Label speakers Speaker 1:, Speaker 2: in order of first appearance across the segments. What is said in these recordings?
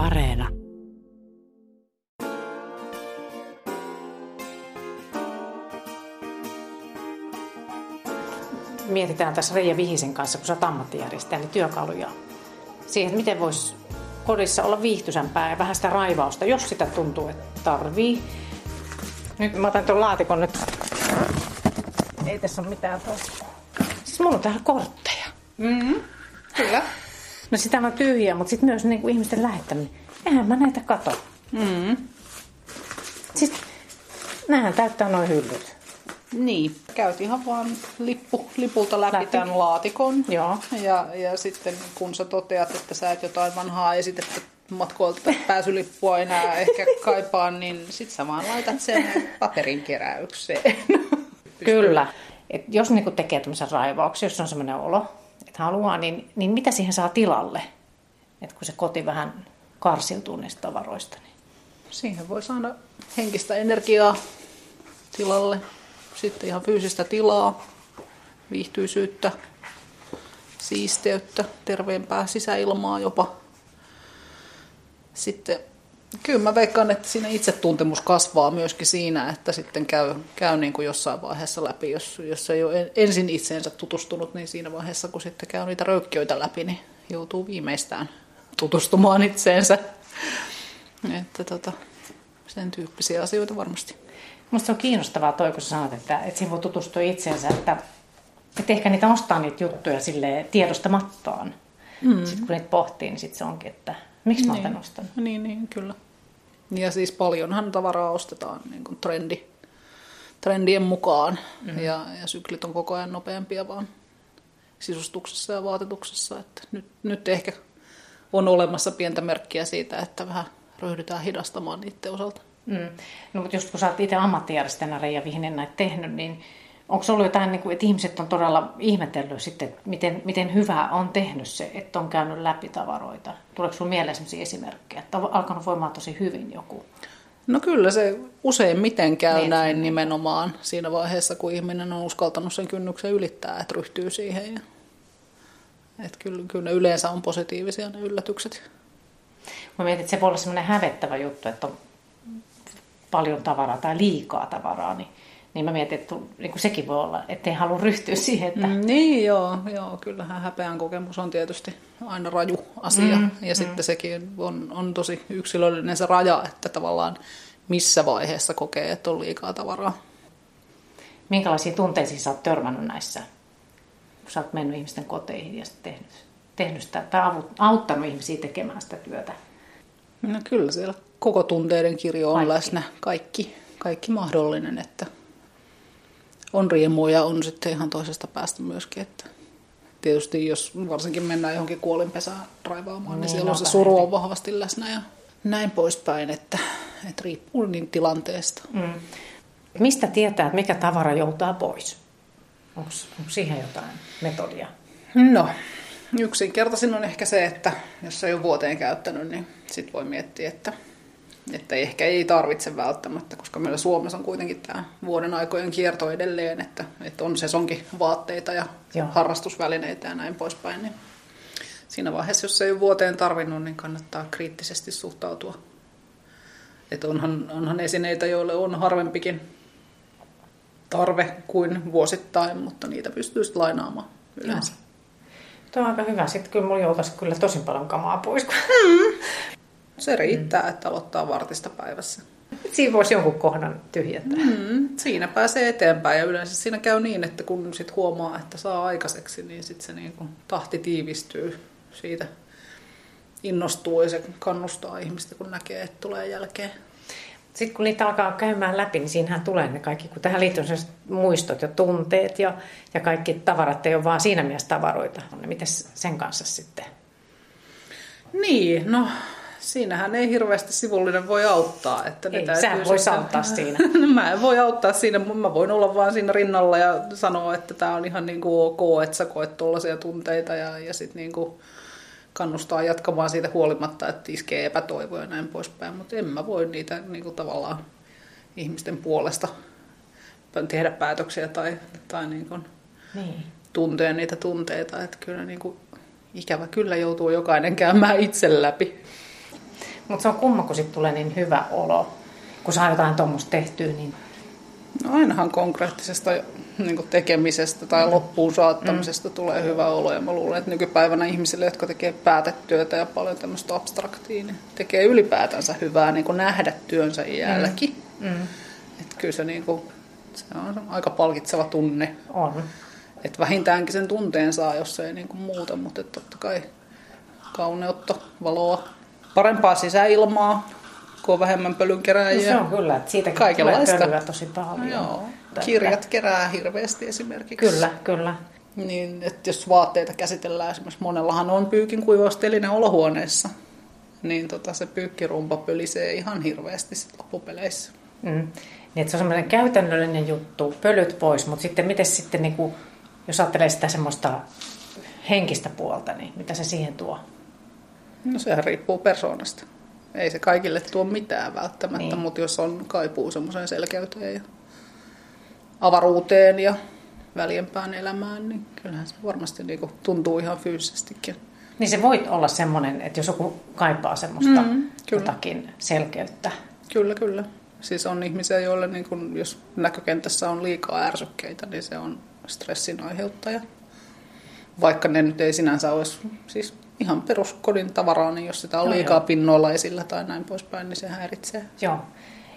Speaker 1: Areena. Mietitään tässä Reija Vihisen kanssa, kun sä oot ammattijärjestäjä, niin työkaluja siihen, että miten voisi kodissa olla viihtyisämpää ja vähän sitä raivausta, jos sitä tuntuu, että tarvii. Nyt mä otan tuon laatikon nyt. Ei tässä ole mitään tuossa. Siis mulla on täällä kortteja.
Speaker 2: Mm-hmm. Kyllä.
Speaker 1: No sitä on tyhjiä, mutta sitten myös niin kuin ihmisten lähettäminen. Eihän mä näitä kato.
Speaker 2: Mm.
Speaker 1: Siis nämähän täyttää noin hyllyt.
Speaker 2: Niin. Käyt ihan vaan lippu, lipulta läpi,
Speaker 1: Läpi.
Speaker 2: tämän laatikon.
Speaker 1: Joo.
Speaker 2: Ja, ja sitten kun sä toteat, että sä et jotain vanhaa esitettä matkoilta pääsylippua enää ehkä kaipaa, niin sit sä vaan laitat sen paperin keräykseen.
Speaker 1: Kyllä. Et jos niinku tekee tämmöisen raivauksen, jos on semmoinen olo, haluaa, niin, niin mitä siihen saa tilalle? Et kun se koti vähän karsiltuu niistä tavaroista. Niin.
Speaker 2: Siihen voi saada henkistä energiaa tilalle, sitten ihan fyysistä tilaa, viihtyisyyttä, siisteyttä, terveempää sisäilmaa jopa. Sitten kyllä mä veikkaan, että siinä itsetuntemus kasvaa myöskin siinä, että sitten käy, käy niin kuin jossain vaiheessa läpi, jos, jos ei ole en- ensin itseensä tutustunut, niin siinä vaiheessa kun sitten käy niitä röykkiöitä läpi, niin joutuu viimeistään tutustumaan itseensä. Että tota, sen tyyppisiä asioita varmasti.
Speaker 1: Se on kiinnostavaa toi, kun sä sanot, että, että siinä voi tutustua itseensä, että, että ehkä niitä ostaa niitä juttuja sille tiedostamattaan. Mm. Sitten kun niitä pohtii, niin sitten se onkin, että miksi mä oon tän ostanut.
Speaker 2: Niin, niin, kyllä. Ja siis paljonhan tavaraa ostetaan niin kuin trendi, trendien mukaan. Mm. Ja, ja syklit on koko ajan nopeampia vaan sisustuksessa ja vaatetuksessa. Että nyt, nyt ehkä on olemassa pientä merkkiä siitä, että vähän ryhdytään hidastamaan niiden osalta.
Speaker 1: Mm. No, mutta just kun sä oot itse ammattijärjestäjänä Reija Vihinen näitä tehnyt, niin onko ollut jotain, niin kuin, että ihmiset on todella ihmetellyt sitten, että miten, miten hyvä on tehnyt se, että on käynyt läpi tavaroita? Tuleeko sinulla mieleen sellaisia esimerkkejä, että on alkanut voimaan tosi hyvin joku?
Speaker 2: No kyllä se useimmiten käy
Speaker 1: Niin,
Speaker 2: niin, näin nimenomaan siinä vaiheessa, kun ihminen on uskaltanut sen kynnyksen ylittää, että ryhtyy siihen. Ja, että kyllä, kyllä ne yleensä on positiivisia ne yllätykset.
Speaker 1: Mä mietin, että se voi olla semmoinen hävettävä juttu, että on paljon tavaraa tai liikaa tavaraa, niin, niin mä mietin, että niin kuin sekin voi olla, ettei halua ryhtyä siihen, että
Speaker 2: Mm, niin joo, joo, kyllähän häpeän kokemus on tietysti aina raju asia.
Speaker 1: Mm,
Speaker 2: ja mm. sitten sekin on, on tosi yksilöllinen se raja, että tavallaan missä vaiheessa kokee, että on liikaa tavaraa.
Speaker 1: minkälaisiin tunteisiin sä oot törmännyt näissä, kun sä oot mennyt ihmisten koteihin ja sitten tehnyt, tehnyt sitä, tai auttanut ihmisiä tekemään sitä työtä.
Speaker 2: No kyllä siellä koko tunteiden kirjo on
Speaker 1: kaikki.
Speaker 2: läsnä, kaikki, kaikki mahdollinen, että on riemua ja on sitten ihan toisesta päästä myöskin, että tietysti jos varsinkin mennään johonkin kuolinpesään raivaamaan, niin,
Speaker 1: Niin,
Speaker 2: siellä
Speaker 1: no
Speaker 2: on se
Speaker 1: vähän
Speaker 2: suru on vahvasti läsnä ja näin poispäin, että, että riippuu niin tilanteesta.
Speaker 1: Mm. Mistä tietää, että mikä tavara joutaa pois? Onko siihen jotain metodia?
Speaker 2: No, yksinkertaisin on ehkä se, että jos ei ole vuoteen käyttänyt, niin sit voi miettiä, että, että ehkä ei tarvitse välttämättä, koska meillä Suomessa on kuitenkin tämä vuoden aikojen kierto edelleen, että, että on sesonkin vaatteita ja
Speaker 1: Joo.
Speaker 2: Joo. harrastusvälineitä ja näin poispäin. Niin siinä vaiheessa, jos ei ole vuoteen tarvinnut, niin kannattaa kriittisesti suhtautua. Että onhan, onhan esineitä, joille on harvempikin tarve kuin vuosittain, mutta niitä pystyy sitten lainaamaan yleensä.
Speaker 1: Tuo on aika hyvä. Sitten kyllä mulla joutaisi kyllä tosi paljon kamaa pois. kun-
Speaker 2: Se riittää, että aloittaa vartista päivässä.
Speaker 1: Siinä voisi jonkun kohdan tyhjentää.
Speaker 2: Mm, siinä pääsee eteenpäin ja yleensä siinä käy niin, että kun sit huomaa, että saa aikaiseksi, niin sit se niin tahti tiivistyy siitä. Innostuu ja se kannustaa ihmistä, kun näkee, että tulee jälkeen.
Speaker 1: Sitten kun niitä alkaa käymään läpi, niin siinähän tulee ne kaikki, kun tähän liittyy muistot ja tunteet ja, ja kaikki tavarat ei ole vaan siinä mielessä tavaroita. Miten sen kanssa sitten?
Speaker 2: Niin, no siinähän ei hirveästi sivullinen voi auttaa. Että ne
Speaker 1: Ei, sä
Speaker 2: sitten-
Speaker 1: auttaa siinä.
Speaker 2: No, mä en voi auttaa siinä, mä voin olla vaan siinä rinnalla ja sanoa, että tämä on ihan niin kuin ok, että sä koet tuollaisia tunteita ja, ja sitten niin kuin kannustaa jatkamaan siitä huolimatta, että iskee epätoivoa ja näin poispäin. Mutta en mä voi niitä niin kuin tavallaan ihmisten puolesta tehdä päätöksiä tai, tai niin kuin
Speaker 1: Niin.
Speaker 2: tuntea niitä tunteita. Että kyllä niin kuin, ikävä kyllä joutuu jokainen käymään itse läpi.
Speaker 1: Mutta se on kumma, kun sitten tulee niin hyvä olo. Kun saa jotain tuommoista tehtyä, niin
Speaker 2: No ainahan konkreettisesta niin tekemisestä tai mm. loppuun saattamisesta mm. tulee hyvä olo. Ja mä luulen, että nykypäivänä ihmisille, jotka tekee päätetyötä ja paljon tämmöistä abstraktia, niin tekee ylipäätänsä hyvää niin nähdä työnsä jälki. Mm. Mm. Että kyllä se, niin kuin, se on aika palkitseva tunne.
Speaker 1: On.
Speaker 2: Että vähintäänkin sen tunteen saa, jos ei niin kuin muuta, mutta totta kai kauneutta, valoa, parempaa sisäilmaa, kun on vähemmän pölyn kerääjiä.
Speaker 1: No se on kyllä, että siitä Kaikenlaista. tulee pölyä tosi paljon.
Speaker 2: Joo. Kirjat kerää hirveästi esimerkiksi.
Speaker 1: Kyllä, kyllä.
Speaker 2: Niin, että jos vaatteita käsitellään, esimerkiksi monellahan on pyykin kuivausteline olohuoneessa, niin tota, se pyykkirumpa pölisee ihan hirveästi sit loppupeleissä.
Speaker 1: Mm. Niin, että se on semmoinen käytännöllinen juttu, pölyt pois, mutta sitten miten sitten, niin kuin, jos ajattelee sitä semmoista henkistä puolta, niin mitä se siihen tuo?
Speaker 2: No sehän riippuu persoonasta. Ei se kaikille tuo mitään välttämättä, niin. mutta jos on kaipuu semmoiseen selkeyteen ja avaruuteen ja väljempään elämään, niin kyllähän se varmasti niin kuin tuntuu ihan fyysisestikin.
Speaker 1: Niin se voi olla semmoinen, että jos joku kaipaa semmoista mm, jotakin selkeyttä.
Speaker 2: Kyllä, kyllä. Siis on ihmisiä, joille niin kun, jos näkökentässä on liikaa ärsykkeitä, niin se on stressin aiheuttaja. Vaikka ne nyt ei sinänsä olisi siis ihan peruskodin tavaraa, niin jos sitä on liikaa joo. pinnoilla esillä tai näin poispäin, niin se häiritsee.
Speaker 1: Joo.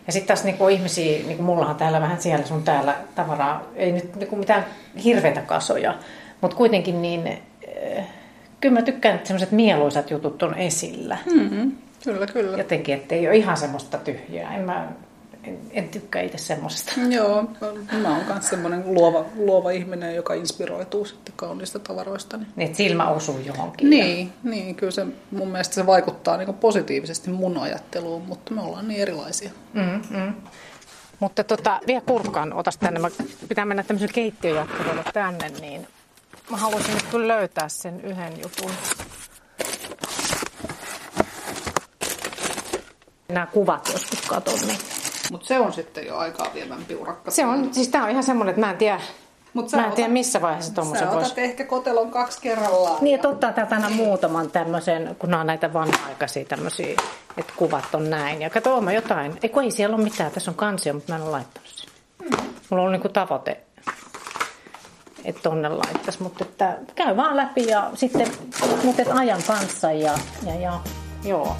Speaker 1: Ja sitten taas niinku ihmisiä, niinku mullahan täällä vähän siellä sun täällä tavaraa, ei nyt niinku mitään hirveitä kasoja, mutta kuitenkin niin, äh, kyllä mä tykkään, että semmoiset mieluisat jutut on esillä.
Speaker 2: Mm-hmm. Kyllä, kyllä.
Speaker 1: Jotenkin, ettei ole ihan semmoista tyhjää. En mä en, en tykkää itse semmoisesta.
Speaker 2: Joo, mä oon myös semmoinen luova, luova ihminen, joka inspiroituu sitten kauniista tavaroista.
Speaker 1: Niin, niin että silmä osuu johonkin.
Speaker 2: Niin, ja... niin, kyllä se mun mielestä se vaikuttaa niin positiivisesti mun ajatteluun, mutta me ollaan niin erilaisia.
Speaker 1: Mm-hmm. Mutta tota, vielä kurkkaan otas tänne. Mä pitää mennä tämmöisen keittiöjatkelulle tänne, niin mä haluaisin nyt kyllä löytää sen yhden jutun. Nämä kuvat joskus katon, niin
Speaker 2: mutta se on sitten jo aikaa vievämpi urakka.
Speaker 1: Se on, siis tämä on ihan semmoinen, että mä en tiedä, Mut mä en otat, tiedä missä vaiheessa tuommoisen
Speaker 2: voisi... Sä ehkä kotelon kaksi kerrallaan.
Speaker 1: Niin, että ottaa täältä aina muutaman tämmöisen, kun nämä on näitä vanha-aikaisia tämmöisiä, että kuvat on näin. Ja kato, mä jotain. Ei kun ei siellä ole mitään, tässä on kansio, mutta mä en ole laittanut sen. Hmm. Mulla on niinku tavoite, että tonne laittaisi, mutta että käy vaan läpi ja sitten mutta ajan kanssa ja, ja, ja joo.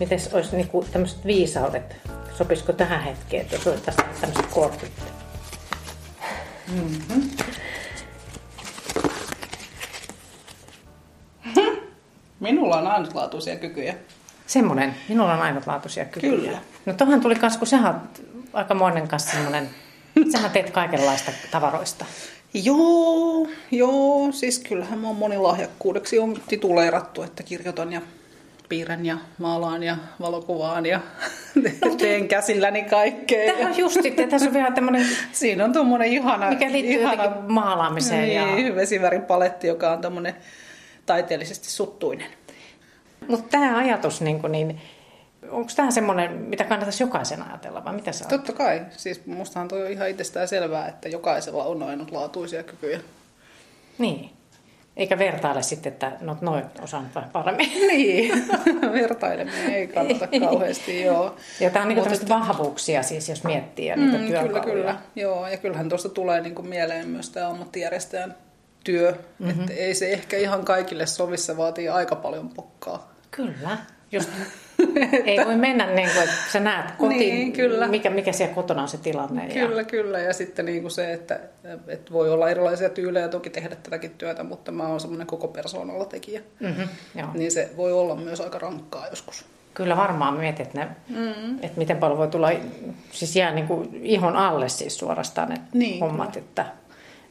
Speaker 1: Miten olisi niinku tämmöiset viisaudet? Sopisiko tähän hetkeen, että olisi tämmöiset kortit? Mm-hmm.
Speaker 2: Minulla on ainutlaatuisia kykyjä.
Speaker 1: Semmoinen. Minulla on ainutlaatuisia kykyjä.
Speaker 2: Kyllä.
Speaker 1: No tuohan tuli kanssa, kun sehän on aika monen kanssa semmoinen, sähän teet kaikenlaista tavaroista.
Speaker 2: Joo, joo, siis kyllähän mä oon monilahjakkuudeksi on tituleerattu, että kirjoitan ja piirrän ja maalaan ja valokuvaan ja teen käsilläni kaikkea.
Speaker 1: Tämä on just sitten, tässä on vielä tämmöinen...
Speaker 2: Siinä on tuommoinen ihana...
Speaker 1: Mikä liittyy ihana, maalaamiseen.
Speaker 2: Niin, ja... vesiväripaletti, joka on tämmöinen taiteellisesti suttuinen.
Speaker 1: Mutta tämä ajatus, niin, kuin, niin onko tämä semmoinen, mitä kannattaisi jokaisen ajatella vai mitä sä
Speaker 2: Totta kai. Siis mustahan toi on ihan itsestään selvää, että jokaisella on ainutlaatuisia kykyjä.
Speaker 1: Niin. Eikä vertaile sitten, että no noin osaan paremmin.
Speaker 2: Niin, vertaileminen ei kannata kauheasti, joo.
Speaker 1: Ja tämä on niin Mutta, vahvuuksia siis, jos miettii ja niitä mm,
Speaker 2: Kyllä, kyllä. Joo, ja kyllähän tuosta tulee niin kuin mieleen myös tämä ammattijärjestäjän työ. Mm-hmm. Että ei se ehkä ihan kaikille sovi, se vaatii aika paljon pokkaa.
Speaker 1: Kyllä, just Ei voi mennä niin kuin, että sä näet kotiin, niin, kyllä. Mikä, mikä siellä kotona on se tilanne.
Speaker 2: Kyllä, ja... kyllä. Ja sitten niin kuin se, että, että voi olla erilaisia tyylejä toki tehdä tätäkin työtä, mutta mä oon semmoinen koko persoonalla tekijä. Mm-hmm, joo. Niin se voi olla myös aika rankkaa joskus.
Speaker 1: Kyllä varmaan mietit, että, ne, mm. että miten paljon voi tulla, siis jää niin kuin ihon alle siis suorastaan ne niin, hommat, kyllä. että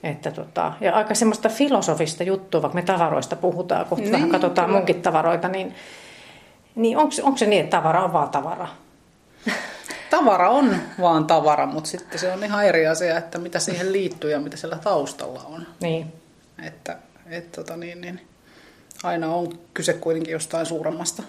Speaker 1: että tota, ja aika semmoista filosofista juttua, vaikka me tavaroista puhutaan, kun niin, vähän katsotaan kyllä. munkin tavaroita, niin niin onko se niin, että tavara on vaan tavara?
Speaker 2: Tavara on vaan tavara, mutta sitten se on ihan eri asia, että mitä siihen liittyy ja mitä siellä taustalla on.
Speaker 1: Niin.
Speaker 2: Että et, tota, niin, niin, aina on kyse kuitenkin jostain suuremmasta.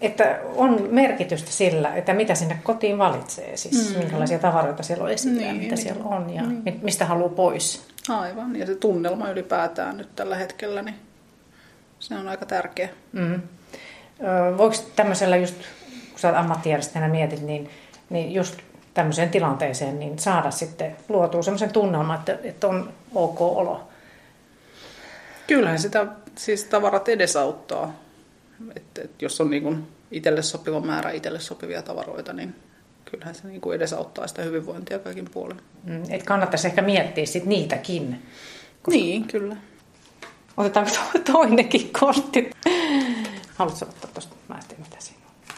Speaker 1: Että on merkitystä sillä, että mitä sinne kotiin valitsee, siis mm. minkälaisia tavaroita siellä on esillä niin, mitä niin. siellä on ja niin. mistä haluaa pois.
Speaker 2: Aivan, ja se tunnelma ylipäätään nyt tällä hetkellä, niin se on aika tärkeä.
Speaker 1: Mm. Voiko tämmöisellä just, kun sä ammattijärjestäjänä mietit, niin, niin just tämmöiseen tilanteeseen, niin saada sitten luotua semmoisen tunnelman, että, että on ok olo?
Speaker 2: Kyllähän sitä siis tavarat edesauttaa. Että, että jos on niin itselle sopiva määrä itselle sopivia tavaroita, niin kyllähän se niin kuin edesauttaa sitä hyvinvointia kaikin puolin.
Speaker 1: Mm, et kannattaisi ehkä miettiä sit niitäkin.
Speaker 2: Koska... Niin, kyllä.
Speaker 1: Otetaanko toinenkin kortti? Haluatko ottaa tuosta? Mä en tiedä, mitä siinä on.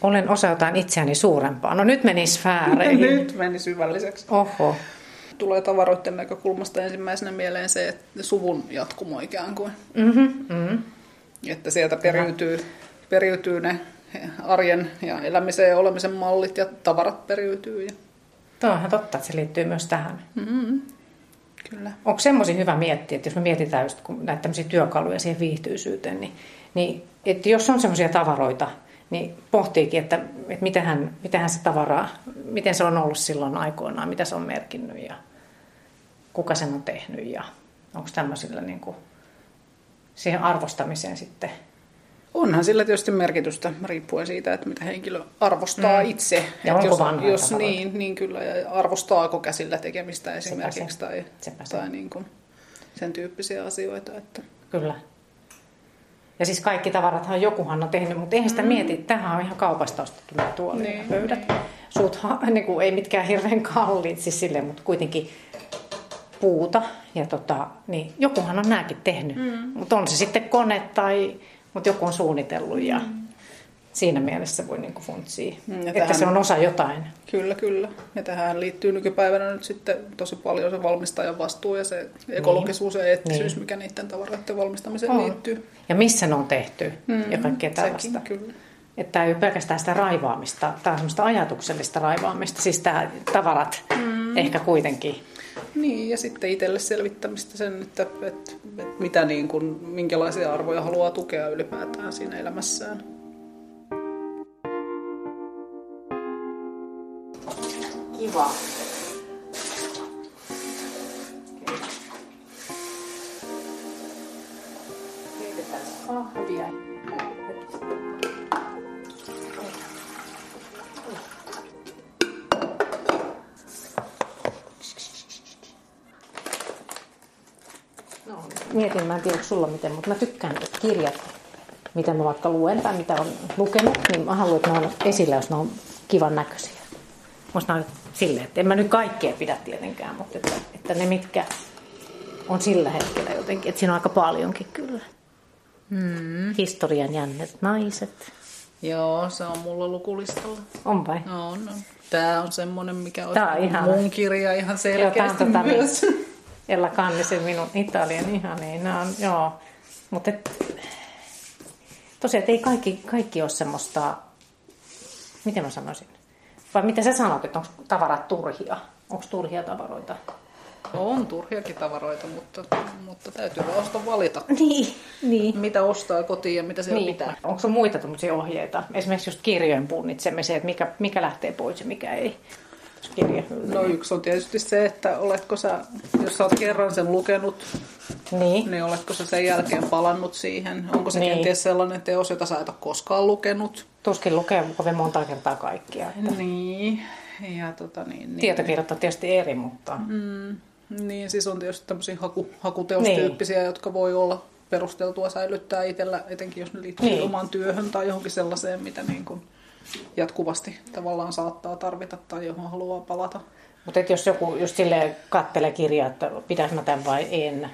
Speaker 1: Olen osa jotain itseäni suurempaa. No nyt meni sfääreihin.
Speaker 2: nyt meni syvälliseksi.
Speaker 1: Oho.
Speaker 2: Tulee tavaroiden näkökulmasta ensimmäisenä mieleen se, että suvun jatkumo ikään kuin.
Speaker 1: Mm-hmm, mm-hmm.
Speaker 2: Että sieltä periytyy, periytyy ne arjen ja elämisen ja olemisen mallit ja tavarat periytyy. Ja...
Speaker 1: Tuo on totta, että se liittyy myös tähän.
Speaker 2: Mm-hmm. Kyllä.
Speaker 1: Onko semmoisia hyvä miettiä, että jos me mietitään just näitä tämmöisiä työkaluja siihen viihtyisyyteen, niin, niin että jos on semmoisia tavaroita, niin pohtiikin, että, että mitähän, mitähän se tavara, miten se on ollut silloin aikoinaan, mitä se on merkinnyt ja kuka sen on tehnyt ja onko tämmöisillä niin kuin, siihen arvostamiseen sitten
Speaker 2: Onhan sillä tietysti merkitystä riippuen siitä, että mitä henkilö arvostaa mm. itse.
Speaker 1: Ja onko
Speaker 2: jos,
Speaker 1: jos
Speaker 2: niin, niin kyllä, ja arvostaako käsillä tekemistä esimerkiksi se. tai, tai niin kuin sen tyyppisiä asioita. Että.
Speaker 1: Kyllä. Ja siis kaikki tavarathan jokuhan on tehnyt, mutta eihän sitä mm. mieti, että tämähän on ihan kaupasta ostettu tuolit niin, pöydät. Niin. Suuthan, niin kuin, ei mitkään hirveän kalliit siis silleen, mutta kuitenkin puuta. Ja tota, niin jokuhan on nämäkin tehnyt. Mm. Mutta on se sitten kone tai mutta joku on suunnitellut ja mm. siinä mielessä voi niin funtsia, mm, että tähän, se on osa jotain.
Speaker 2: Kyllä, kyllä. Ja tähän liittyy nykypäivänä nyt sitten tosi paljon se valmistajan vastuu ja se ekologisuus niin. ja eettisyys, niin. mikä niiden tavaroiden valmistamiseen on. liittyy.
Speaker 1: Ja missä ne on tehty mm, ja kaikkea tällaista. Sekin,
Speaker 2: kyllä.
Speaker 1: Että tämä ei ole pelkästään sitä raivaamista, tämä on semmoista ajatuksellista raivaamista, siis tämä tavarat mm. Ehkä kuitenkin
Speaker 2: niin, ja sitten itselle selvittämistä sen, että, että, että mitä niin kuin, minkälaisia arvoja haluaa tukea ylipäätään siinä elämässään.
Speaker 1: Kiva. Mietin, mä en tiedä sulla miten, mutta mä tykkään kirjat, mitä mä vaikka luen tai mitä on lukenut, niin mä haluan, että ne on esillä, jos ne on kivan näköisiä. Musta on silleen, että en mä nyt kaikkea pidä tietenkään, mutta että, että ne mitkä on sillä hetkellä jotenkin, että siinä on aika paljonkin kyllä.
Speaker 2: Hmm.
Speaker 1: Historian jännet naiset.
Speaker 2: Joo, se on mulla lukulistalla.
Speaker 1: On vai?
Speaker 2: No, on, on. Tää on semmonen, mikä on, on ihan... mun kirja ihan selkeästi
Speaker 1: Joo,
Speaker 2: on tota, myös.
Speaker 1: Niin, Ella Kannisen minun Italian ihan niin, on, joo. Mutta tosiaan, että ei kaikki, kaikki ole semmoista, miten mä sanoisin, vai mitä sä sanot, että onko tavarat turhia? Onko turhia tavaroita?
Speaker 2: On turhiakin tavaroita, mutta, mutta täytyy ostaa valita.
Speaker 1: Niin, niin.
Speaker 2: Mitä ostaa kotiin ja mitä se niin. pitää.
Speaker 1: Onko muita ohjeita? Esimerkiksi just kirjojen punnitsemiseen, että mikä, mikä lähtee pois ja mikä ei
Speaker 2: kirjahyllyyn? No yksi on tietysti se, että oletko sä, jos sä oot kerran sen lukenut,
Speaker 1: niin,
Speaker 2: niin oletko sä sen jälkeen palannut siihen? Onko se niin. kenties sellainen teos, jota sä et ole koskaan lukenut?
Speaker 1: Tuskin lukee kovin monta kertaa kaikkia. Että...
Speaker 2: Niin. Ja, tota, niin, niin.
Speaker 1: Tietokirjat on tietysti eri, mutta...
Speaker 2: Mm, niin, siis on tietysti tämmöisiä haku, hakuteostyyppisiä, niin. jotka voi olla perusteltua säilyttää itsellä, etenkin jos ne liittyy niin. omaan työhön tai johonkin sellaiseen, mitä niin kuin jatkuvasti tavallaan saattaa tarvita tai johon haluaa palata.
Speaker 1: Mutta jos joku just silleen kattelee kirjaa, että pitäis mä tämän vai en,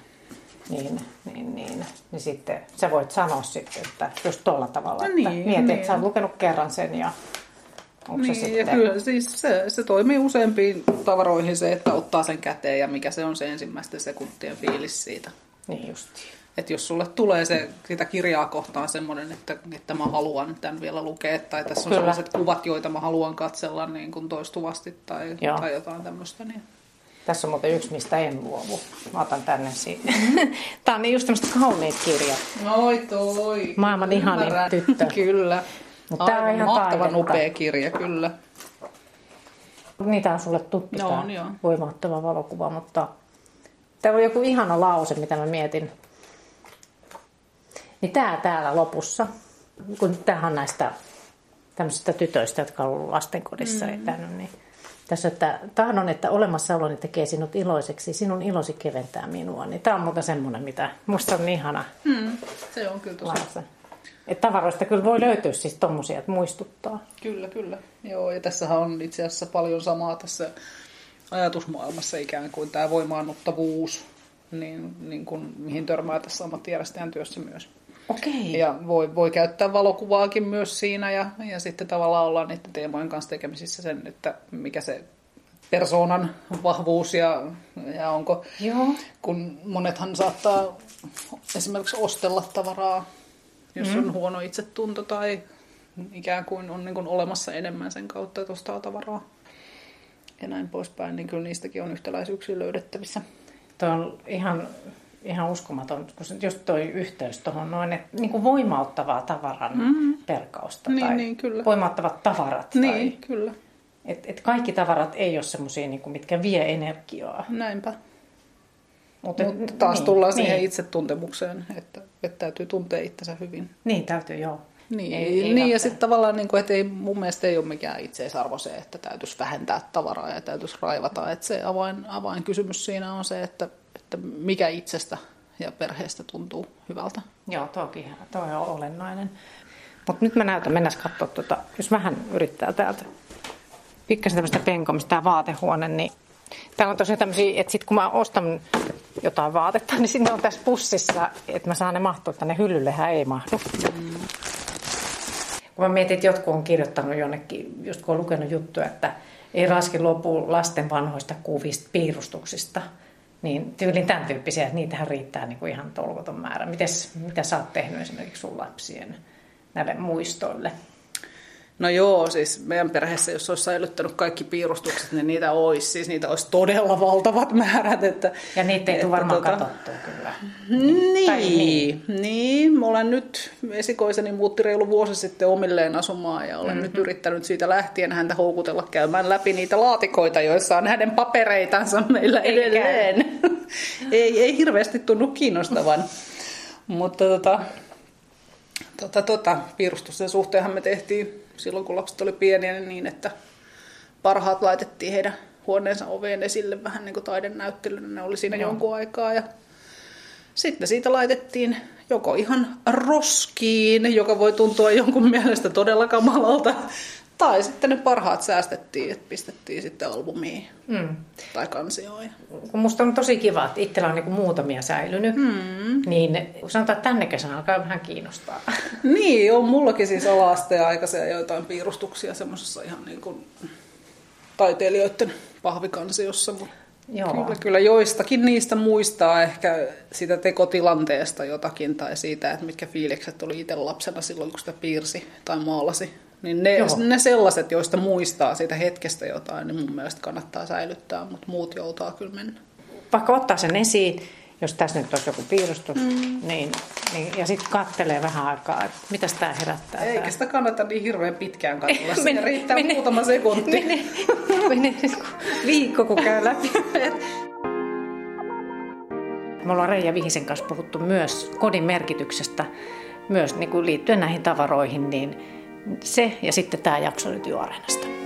Speaker 1: niin, niin, niin, niin sitten sä voit sanoa sitten, että just tuolla tavalla, no että niin, mieti, niin. että sä oot lukenut kerran sen ja
Speaker 2: onko niin, se sitten... ja kyllä siis se, se toimii useampiin tavaroihin se, että ottaa sen käteen ja mikä se on se ensimmäisten sekuntien fiilis siitä.
Speaker 1: Niin justiin.
Speaker 2: Että jos sulle tulee se, sitä kirjaa kohtaan semmoinen, että, että mä haluan tämän vielä lukea, tai tässä on Kyllä. sellaiset kuvat, joita mä haluan katsella niin kuin toistuvasti tai, tai jotain tämmöistä. Niin.
Speaker 1: Tässä on muuten yksi, mistä en luovu. Mä otan tänne siitä. Tämä on niin just tämmöistä kauniit kirjat.
Speaker 2: Oi toi.
Speaker 1: Maailman ihanin tyttö.
Speaker 2: kyllä.
Speaker 1: Mutta tämä on ihan
Speaker 2: mahtavan upea kirja, kyllä.
Speaker 1: Niitä on sulle tuttu
Speaker 2: no,
Speaker 1: tämä voimattava valokuva, mutta Täällä on joku ihana lause, mitä mä mietin. Niin tää täällä lopussa, kun tähän näistä tämmöisistä tytöistä, jotka on ollut lastenkodissa mm. etänyt, niin tässä, että tahdon, että olemassaoloni tekee sinut iloiseksi, sinun ilosi keventää minua. Niin tämä on muuta semmoinen, mitä musta on ihana.
Speaker 2: Hmm, se on kyllä tosi.
Speaker 1: Että tavaroista kyllä voi löytyä siis tommosia, että muistuttaa.
Speaker 2: Kyllä, kyllä. Joo, ja tässähän on itse asiassa paljon samaa tässä ajatusmaailmassa ikään kuin tämä voimaannuttavuus, niin, niin kuin, mihin törmää tässä ammattijärjestäjän työssä myös.
Speaker 1: Okei.
Speaker 2: Ja voi, voi käyttää valokuvaakin myös siinä ja, ja sitten tavallaan olla niiden teemojen kanssa tekemisissä sen, että mikä se persoonan vahvuus ja, ja onko,
Speaker 1: Joo.
Speaker 2: kun monethan saattaa esimerkiksi ostella tavaraa, jos mm. on huono itsetunto tai ikään kuin on niin kuin olemassa enemmän sen kautta, että ostaa tavaraa ja näin poispäin, niin kyllä niistäkin on yhtäläisyyksiä löydettävissä.
Speaker 1: Tuo on ihan ihan uskomaton, kun just toi yhteys tuohon noin, että niin kuin voimauttavaa tavaran mm-hmm. perkausta
Speaker 2: niin,
Speaker 1: tai
Speaker 2: niin, kyllä.
Speaker 1: voimauttavat tavarat.
Speaker 2: Niin,
Speaker 1: tai,
Speaker 2: kyllä.
Speaker 1: Et, et kaikki tavarat ei ole semmoisia, niin mitkä vie energiaa.
Speaker 2: Näinpä.
Speaker 1: Mutta
Speaker 2: Mut taas niin, tullaan niin. siihen itsetuntemukseen, että, että täytyy tuntea itsensä hyvin.
Speaker 1: Niin, täytyy, joo.
Speaker 2: Niin, ei, ei niin ja sitten tavallaan, niin kuin, että ei, mun mielestä ei ole mikään itseisarvo se, että täytyisi vähentää tavaraa ja täytyisi raivata. Että se avain, avainkysymys siinä on se, että, että mikä itsestä ja perheestä tuntuu hyvältä.
Speaker 1: Joo, toki, toi on olennainen. Mutta nyt mä näytän, mennään katsoa, tuota, jos vähän yrittää täältä pikkasen tämmöistä penkomista, tämä vaatehuone, niin täällä on tosiaan tämmöisiä, että sitten kun mä ostan jotain vaatetta, niin sinne on tässä pussissa, että mä saan ne mahtua tänne hyllyllehän ei mahdu. Mm. Kun mä mietin, että jotkut on kirjoittanut jonnekin, just kun on lukenut juttuja, että ei raski lopu lasten vanhoista kuvista, piirustuksista – niin tyylin tämän tyyppisiä, että niitähän riittää niin kuin ihan tolkoton määrä. Mites, mitä sä oot tehnyt esimerkiksi sun lapsien näille muistoille?
Speaker 2: No joo, siis meidän perheessä, jos olisi säilyttänyt kaikki piirustukset, niin niitä olisi, siis niitä olisi todella valtavat määrät. Että,
Speaker 1: ja niitä ei tule varmaan tota... katsottua kyllä.
Speaker 2: Niin, niin, niin. Mä olen nyt, esikoiseni muutti reilu vuosi sitten omilleen asumaan ja olen mm-hmm. nyt yrittänyt siitä lähtien häntä houkutella käymään läpi niitä laatikoita, joissa on hänen papereitansa meillä ei edelleen. ei, ei hirveästi tunnu kiinnostavan. Mutta tota, tota, tota, piirustusten suhteenhan me tehtiin silloin, kun lapset oli pieniä, niin että parhaat laitettiin heidän huoneensa oveen esille vähän niin kuin taidenäyttelyyn. Ne oli siinä no. jonkun aikaa ja sitten siitä laitettiin joko ihan roskiin, joka voi tuntua jonkun mielestä todella kamalalta, tai sitten ne parhaat säästettiin, että pistettiin sitten albumiin mm. tai kansioihin.
Speaker 1: Musta on tosi kiva, että itsellä on niin muutamia säilynyt, mm. niin sanotaan, että tänne kesänä alkaa vähän kiinnostaa.
Speaker 2: Niin, on mullakin siis ala-asteen aikaisia joitain piirustuksia semmoisessa ihan niin kuin taiteilijoiden pahvikansiossa, mutta Joo. Kyllä, kyllä joistakin niistä muistaa ehkä sitä tekotilanteesta jotakin tai siitä, että mitkä fiilikset oli itse lapsena silloin, kun sitä piirsi tai maalasi. Niin ne, ne sellaiset, joista muistaa siitä hetkestä jotain, niin mun mielestä kannattaa säilyttää, mutta muut joutaa kyllä mennä.
Speaker 1: Vaikka ottaa sen esiin, jos tässä nyt olisi joku piirustus, mm. niin, niin, ja sitten kattelee vähän aikaa, että mitä tämä herättää.
Speaker 2: Eikä tää. sitä kannata niin hirveän pitkään katsella, siinä riittää mene, muutama sekunti.
Speaker 1: Mene, mene viikko, kun käy läpi. Me ollaan Reija Vihisen kanssa puhuttu myös kodin merkityksestä, myös niin kuin liittyen näihin tavaroihin, niin se ja sitten tämä jakso nyt Juareenasta.